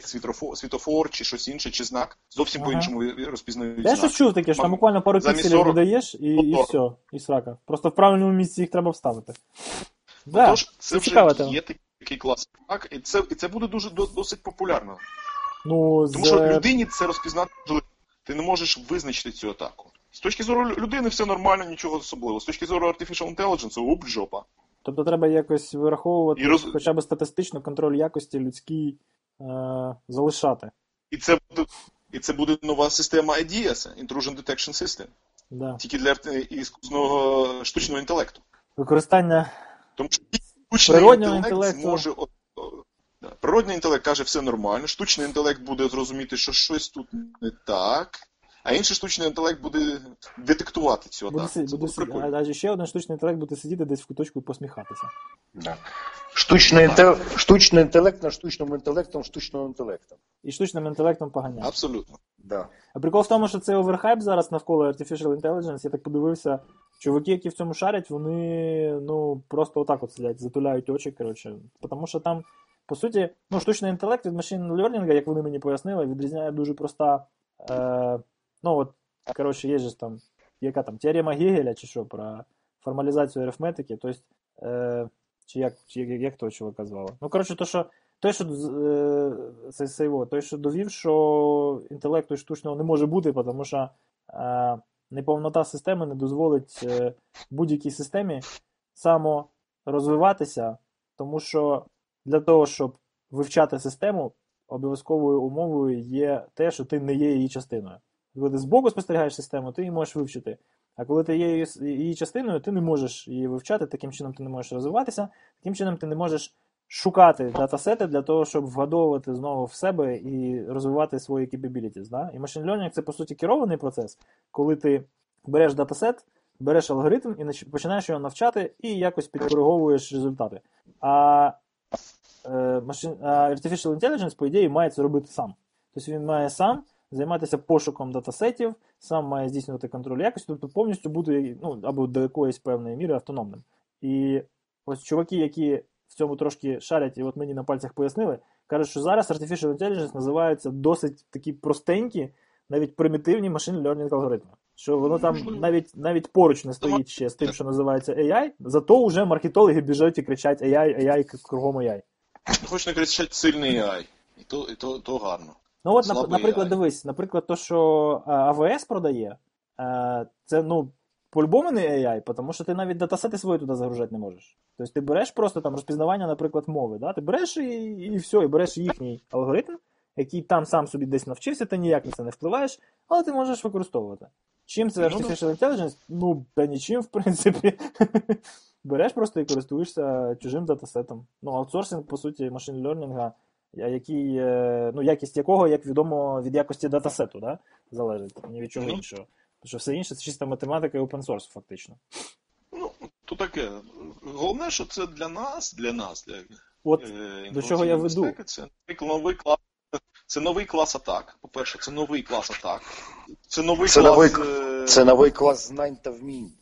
світофор, світофор чи щось інше, чи знак. Зовсім Ага. по-іншому розпізнають Я знак. щось чув таке, що там буквально пару пікселів 40 додаєш і, і все, і срака. Просто в правильному місці їх треба вставити. Да, Тож, це, це вже є такий клас. Так, і це, і це буде дуже до- досить популярно. Ну, Тому що людині це розпізнати. Ти не можеш визначити цю атаку. З точки зору людини все нормально, нічого особливого. З точки зору Artificial Intelligence, уп, жопа. Тобто треба якось вираховувати, І роз- хоча б статистично контроль якості людський е, залишати. І це буде, і це буде нова система IDS, Intrusion Detection System, Да. тільки для іскусного штучного інтелекту. Використання Тому що штучний інтелект інтелекту. зможе. Природний інтелект каже, все нормально, штучний інтелект буде зрозуміти, що щось тут не так, а інший штучний інтелект буде детектувати цю буде, атаку. Це буде, буде а, а ще один штучний інтелект буде сидіти десь в куточку і посміхатися. Да. Штучний, інтел... штучний інтелект на штучному інтелектом штучного інтелектом. І штучним інтелектом поганяти. Абсолютно. Да. А прикол в тому, що цей оверхайп зараз навколо Artificial Intelligence, я так подивився, чуваки, які в цьому шарять, вони ну просто отак от сидять, затуляють очі, коротше. Тому що там, по суті, ну, штучний інтелект від машин learning, як вони мені пояснили, відрізняє дуже проста. Е, ну от, коротше, є ж там, яка там теорема Гегеля, чи що, про формалізацію арифметики, тобто, е, чи як, чи як, того чувака звали? Ну, коротше, то, що той, що е, це, це його, той, що довів, що інтелекту штучного не може бути, тому що е, неповнота системи не дозволить е, будь-якій системі саморозвиватися, тому що для того, щоб вивчати систему, обов'язковою умовою є те, що ти не є її частиною. Коли ти збоку спостерігаєш систему, ти її можеш вивчити. А коли ти є її, частиною, ти не можеш її вивчати, таким чином ти не можеш розвиватися, таким чином ти не можеш шукати датасети для того, щоб вгадовувати знову в себе і розвивати свої capabilities. Да? І machine learning це по суті керований процес, коли ти береш датасет, береш алгоритм і починаєш його навчати і якось підкориговуєш результати. А машин, Artificial Intelligence, по ідеї, має це робити сам. Тобто він має сам займатися пошуком датасетів, сам має здійснювати контроль якості, тобто повністю бути ну, або до якоїсь певної міри автономним. І ось чуваки, які в цьому трошки шарять, і от мені на пальцях пояснили, кажуть, що зараз Artificial Intelligence називаються досить такі простенькі, навіть примітивні machine learning алгоритми. Що воно там навіть навіть поруч не стоїть ще з тим, що називається AI, зато вже маркетологи біжать і кричать AI, AI, кругом AI. Хоч не кричать сильний AI. І то, і то, то гарно. Ну от, Слабий наприклад, AI. дивись, наприклад, то, що е, АВС продає, е, це ну, по-любому не AI, тому що ти навіть датасети свої туди загружати не можеш. Тобто ти береш просто там розпізнавання, наприклад, мови. Да? Ти береш і, і все, і береш їхній алгоритм, який там сам собі десь навчився, ти ніяк на це не впливаєш, але ти можеш використовувати. Чим це Ну, Artificial Intelligence? Ну, та нічим, в принципі. Береш просто і користуєшся чужим датасетом. Ну, аутсорсинг, по суті, машин лернінга, який, е, ну, якість якого, як відомо, від якості датасету, да? залежить, ні від чого Ну. іншого. Тому що все інше це чиста математика і open source, фактично. Ну, то таке. Головне, що це для нас, для нас, для От е, до чого я веду. Це новий клас. Це новий клас атак. По-перше, це новий клас атак. Це новий Це клас. новий- е, Це новий клас знань та вмінь.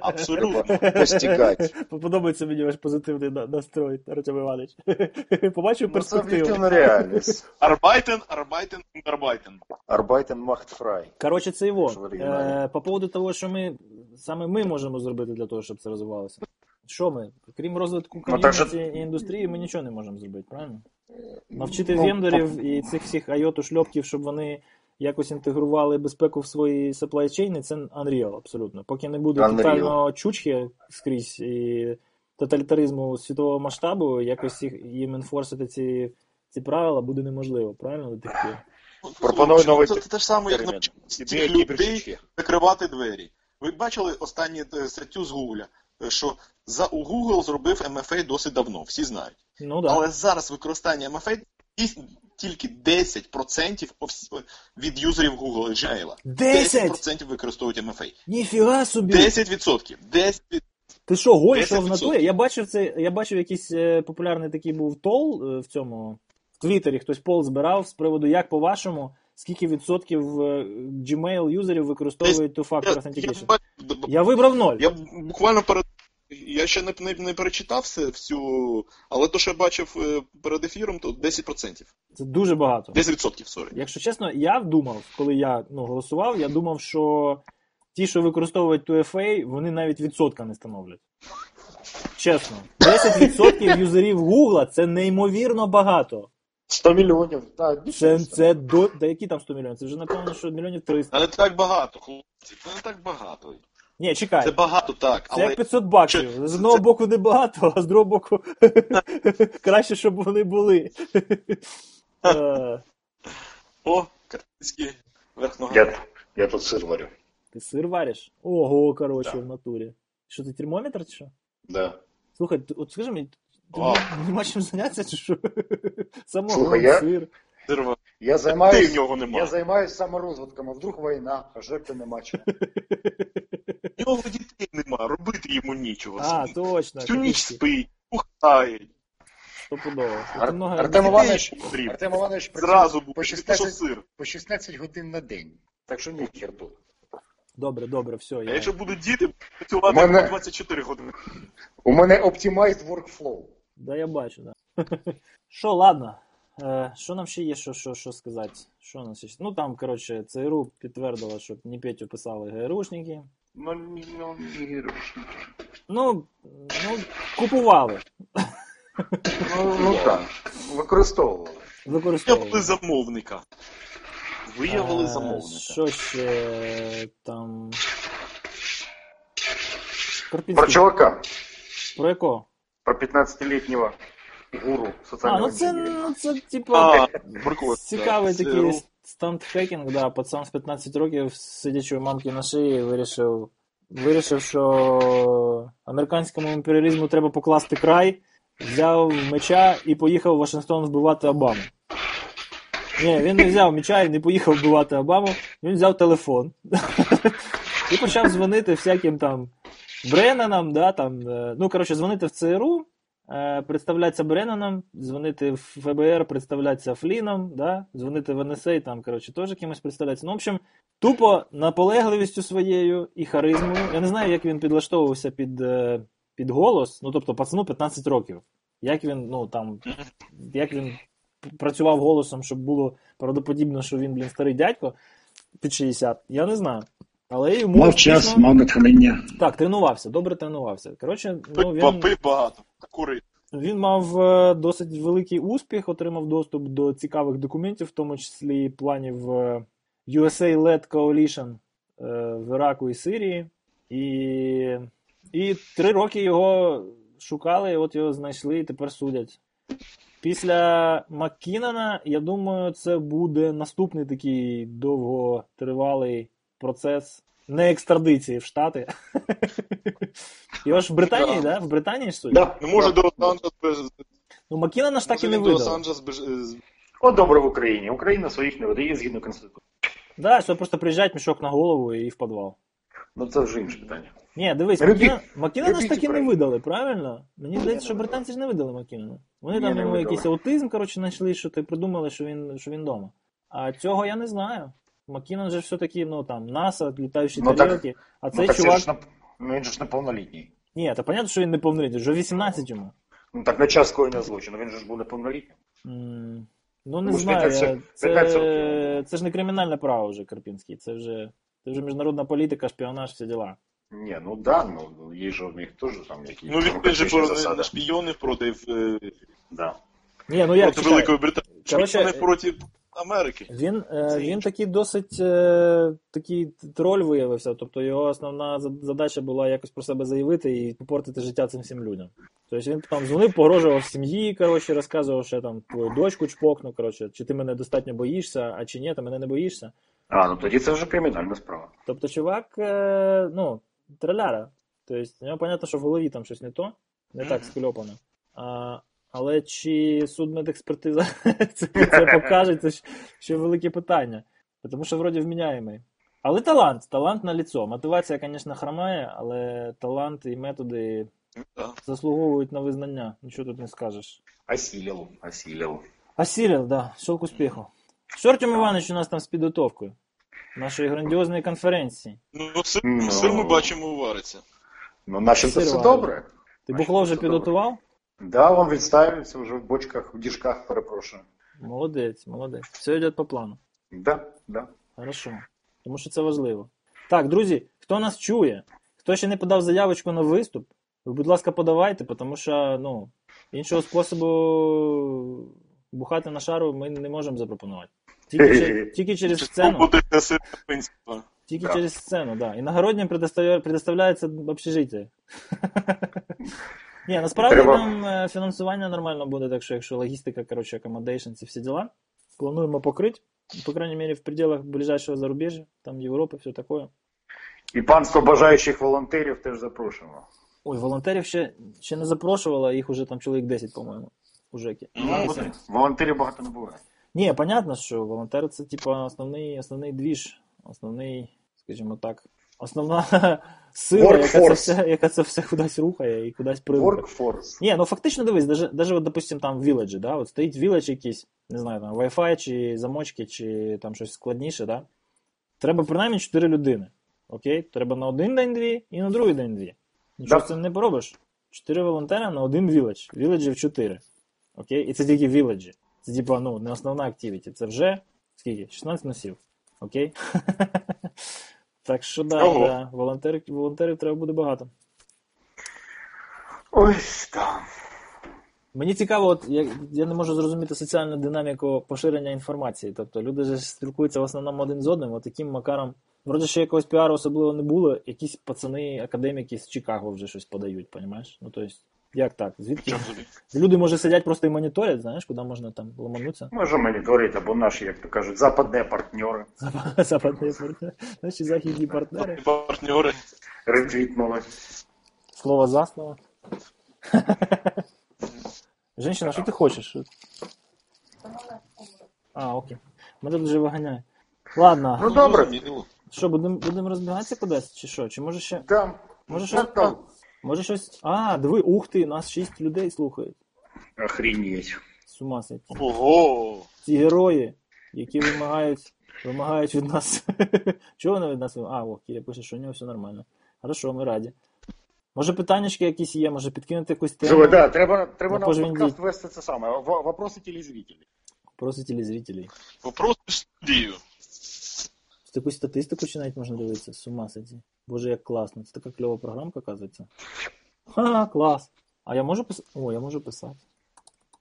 Абсолютно. треба. Подобається мені ваш позитивний настрой, Артем Іванович. Побачив Ну, це об'єктивна реальність. Arbeiten, arbeiten, arbeiten. Macht frei. Коротше, це його. Е, по поводу того, що ми саме ми можемо зробити для того, щоб це розвивалося. Що ми? Крім розвитку Ну, ком'юніті і індустрії, ми нічого не можемо зробити, правильно? Навчити Ну, вендорів і цих всіх IOT шльопків, щоб вони якось інтегрували безпеку в свої supply chain, це unreal абсолютно. Поки не буде Unreal. тотального чучхи скрізь і тоталітаризму світового масштабу, якось їх, їм енфорсити ці, ці правила буде неможливо, правильно? До тих пір? Пропоную новий Це, це те ж саме, як цих людей закривати двері. Ви бачили останню е, статтю з Гугля, е, що за у Google зробив MFA досить давно, всі знають. Ну да. Але зараз використання MFA тільки 10% від юзерів Google і Gmail. 10? 10% використовують MFA. Ніфіга собі! 10%. 10%. Ти що, 10%. в натурі? Я бачив це, я бачив якийсь е, популярний такий був тол е, в цьому в Твіттері, хтось poll збирав з приводу, як по-вашому, скільки відсотків е, Gmail юзерів використовують Two-Factor Я, Authentication. бачу- Я вибрав ноль. Я буквально перед. Я ще не, не, не перечитав все всю, але то, що я бачив е, перед ефіром, то 10%. Це дуже багато. 10%, сорі. Якщо чесно, я думав, коли я ну, голосував, я думав, що ті, що використовують 2FA, вони навіть відсотка не становлять. Чесно, 10% юзерів Гугла це неймовірно багато. 100 мільйонів. Так, Це, це до. Да які там 100 мільйонів? Це вже напевно, що мільйонів 300. Та не так багато, хлопці. Це не так багато. Ні, чекай. Це багато так, Це але як 500 баксів. Це- З одного це- боку не багато, а з другого боку краще, щоб вони були. Е, о, картинський верх нога. Я, я тут сир варю. Ти сир вариш? Ого, коротше, Да. в натурі. Що ти термометр чи що? Да. Слухай, от скажи мені, ти Вау. нема чим зайнятися, чи що? Самого Слухай, я- сир. Я Ти займаюсь, в нього я немає. займаюсь саморозвитком, а вдруг війна, а жертви нема чого. В нього дітей нема, робити йому нічого. А, точно. Всю ніч спить, пухає. Стопудово. Ар- много- Артем Іванович, Артем Іванович Зразу буде, по 16, сир. по 16 годин на день. Так що ніхер тут. Добре, добре, все. А Я... якщо будуть діти, працювати Мене- 24 години. У мене optimized workflow. Да, я бачу, да. Що, ладно. Е, Що нам ще є, що, що, що сказати? Що у нас ще? Ну там, коротше, ЦРУ підтвердила, що не Петю писали ГРУшники. Ну, ну, Ну, ну, купували, ну, ну так, використовували. Виявили замовника. Виявили Е, замовника. Що ще там. Про чувака, Про якого? про 15-летнего гуру А, ну це, ну, це типа. Цікавий такий стандхекінг, да, пацан з 15 років, сидячи у мамки на шиї, вирішив, вирішив, що американському імперіалізму треба покласти край, взяв меча і поїхав в Вашингтон вбивати Обаму. Ні, він не взяв меча і не поїхав вбивати Обаму, він взяв телефон і почав дзвонити всяким там Бреннанам, да, там, е, ну, коротше, дзвонити в ЦРУ, представлятися Бреноном, дзвонити в ФБР, представлятися Фліном, да? дзвонити в НСА, там, коротше, теж кимось представлятися. Ну, в общем, тупо наполегливістю своєю і харизмою. Я не знаю, як він підлаштовувався під, е, під голос. Ну, тобто, пацану 15 років. Як він, ну там, як він працював голосом, щоб було правдоподібно, що він, блін, старий дядько під 60, я не знаю. Але йому Мав час, мав натхнення. Так, тренувався, добре тренувався. Коротше, ну, він, пий багато, кури. він мав е, досить великий успіх, отримав доступ до цікавих документів, в тому числі планів е, USA-led Coalition е, в Іраку і Сирії. І, і три роки його шукали, і от його знайшли і тепер судять. Після Маккінона, я думаю, це буде наступний такий довготривалий процес не екстрадиції в Штати. Його ж в Британії, да? В Британії ж судять? Да. Ну, може, до Лос-Анджелес без... Ну, Маккінона ж так і не з- От добре в Україні. Україна своїх не видає згідно Конституції. Да, що просто приїжджають мішок на голову і в підвал. Ну це вже інше питання. Ні, дивись, Маккінона, Маккінона ж таки не видали, правильно? Мені здається, що британці ж не видали Маккінона. Вони там йому якийсь аутизм, коротше, знайшли, що ти придумали, що він, що він вдома. А цього я не знаю. Маккінон же все-таки, ну там, НАСА, літаючі Ну, так- тарілки. А Ну, цей так це чувак. ж на... ну, він же ж неповнолітній. Ні, та понятно, що він не повнолітній, вже 18 йому. Ну так на час скоєння злочину, він же ж був неповнолітнім. М, Ну, не Ну, ж знаю. 15 я- Це, 15 це ж не кримінальне право вже, Карпінський. Це вже, це вже міжнародна політика, шпіонаж, всі діла. Ні, ну да, ну є ж у них теж там якісь Ну, він же про шпійонів проти, е, Да. Ні, ну як проти. Великої Британії. Шпійони проти Америки. Він, е, він такий досить е, такий троль виявився. Тобто його основна задача була якось про себе заявити і попортити життя цим всім людям. Тобто він там дзвонив, погрожував сім'ї, коротше, розказував, що там твою дочку чпокну, коротше, чи ти мене достатньо боїшся, а чи ні, ти мене не боїшся. А, ну тоді це вже кримінальна справа. Тобто, чувак, е, ну, троляра. Тобто, у нього понятно, що в голові там щось не то, не так скльопано. А, але чи судмедекспертиза це, це покаже, це ще велике питання. Тому що вроді вміняємий. Але талант, талант на ліцо. Мотивація, звісно, хромає, але талант і методи заслуговують на визнання. Нічого тут не скажеш. Осілів, осілів. Осилил, да, шел к успеху. Що Артем Іванович у нас там з підготовкою? Нашої грандіозної конференції. Ну, сир, Ну. сир ми бачимо вариться. Ну, начебто все Сирвали. добре. Ти бухло вже все добре. підготував? Да, він відставиться вже в бочках, в діжках, перепрошую. Молодець, молодець. Все йде по плану. Да, да. Хорошо. Тому що це важливо. Так, друзі, хто нас чує, хто ще не подав заявочку на виступ, ви, будь ласка, подавайте, тому що ну, іншого способу бухати на шару ми не можемо запропонувати. Тільки, тільки через сцену. Тільки Да. через сцену, да. Іногороднім предоставля- предоставляється общежиття. Ні, насправді Треба- нам е, фінансування нормально буде, так що якщо логістика, коротше, accommodation, ці всі діла, плануємо покрити, по крайней мере, в пределах ближайшего зарубежья, там Європи, все таке. І панство бажаючих волонтерів теж запрошуємо. Ой, волонтерів ще, ще не запрошувала, їх уже там чоловік 10, по-моєму, у Жекі. Ну, волонтерів багато не буває. Ні, понятно, що волонтери це типа основний, основний двіж, основний, скажімо так, основна сила, яка це, все, яка це все кудись рухає і кудись прирухає. Workforce. Ні, ну фактично дивись, даже, даже от, допустим, там віледжі, да, от стоїть віледж якийсь, не знаю, там Wi-Fi чи замочки, чи там щось складніше, да. Треба принаймні 4 людини. Окей? Треба на один день дві і на другий день дві. Нічого Да. з цим не поробиш. 4 волонтера на один віледж. Віледжів 4. Окей? І це тільки віледжі. Це типа, ну, не основна активіті. Це вже скільки? 16 носів. Окей? так що да, Ого. да. Волонтерів, волонтерів треба буде багато. Ось там. Мені цікаво, от я, я не можу зрозуміти соціальну динаміку поширення інформації. Тобто люди ж спілкуються в основному один з одним, от таким макаром. Вроде ще якогось піару особливо не було, якісь пацани, академіки з Чикаго вже щось подають, понімаєш? Ну, тобто, як так? Звідки? Люди, може, сидять просто і моніторять, знаєш, куди можна там ломанутися? Може моніторити, або наші, як то кажуть, западні партнери Западні партнери, наші західні партнери. Партнери. ретвітнули. Слово за слово. Женщина, що ти хочеш? А, окей. Мене тут вже виганяє. Ладно. Ну добре. Що, будемо будем розбігатися кудись, чи що? Чи може ще. Да. Може, Ну, там. Може щось. А, диви, ух ти, нас шість людей слухають. Охренеть. З ума сойти. Ого! Ці герої, які вимагають, вимагають від нас. Чого вони від нас вимагають? А, о, Кіря пише, що у нього все нормально. Хорошо, ми раді. Може питаннячки якісь є, може підкинути якусь тему. Слухай, да, треба, треба Ну, на пожвіндіть. подкаст вести це саме. В- Вопроси телезрителей. Просто телезрителей. Вопрос в студію. Таку статистику ще навіть можна дивитися, з ума сойти. Боже, як класно. Це така кльова програмка, оказується. Ха, клас. А я можу писати? О, я можу писати.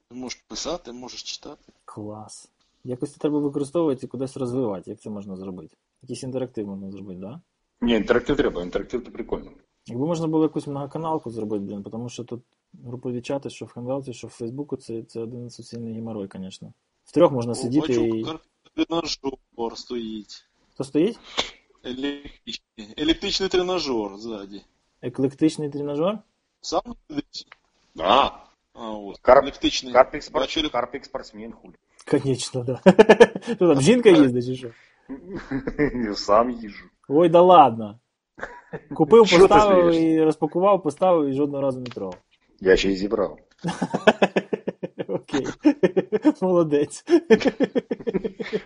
Ти можеш писати, можеш читати. Клас. Якось це треба використовувати і кудись розвивати. Як це можна зробити? Якийсь інтерактив можна зробити, так? Да? Ні, інтерактив треба, інтерактив то прикольно. Якби можна було якусь многоканалку зробити, блін, тому що тут групові чати, що в Хангауті, що в Фейсбуку, це, це один суцільний геморой, звісно. В трьох можна сидіти Бачу, і. тренажер стоїть. Хто стоїть? Електричний, електричний тренажер ззаді. Еклектичний тренажер? Сам сидить? А, А, от. Карп- Електричний. Карпік, спорт... Бачили? Карпік спортсмен, хуль. Конечно, да. Що там, жінка їздить чи що? Сам їжу. Ой, да ладно. Купив, Що ти поставив смієшся? і розпакував, поставив і жодного разу не трогав. Я ще й зібрав. Окей. Молодець.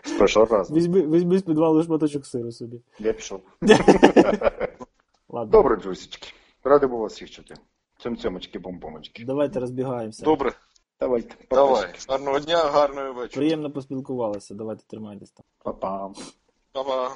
З першого разу. Візьми, візьми з підвалу шматочок сиру собі. Я пішов. Ладно. Добре, джойсички. Радий був вас всіх чути. Цьом-цьомочки, бомбомочки. Давайте розбігаємося. Добре, Давайте. давай. Гарного дня, гарної вечора. Приємно поспілкувалися. Давайте тримайтесь там. Па-па. Па-па.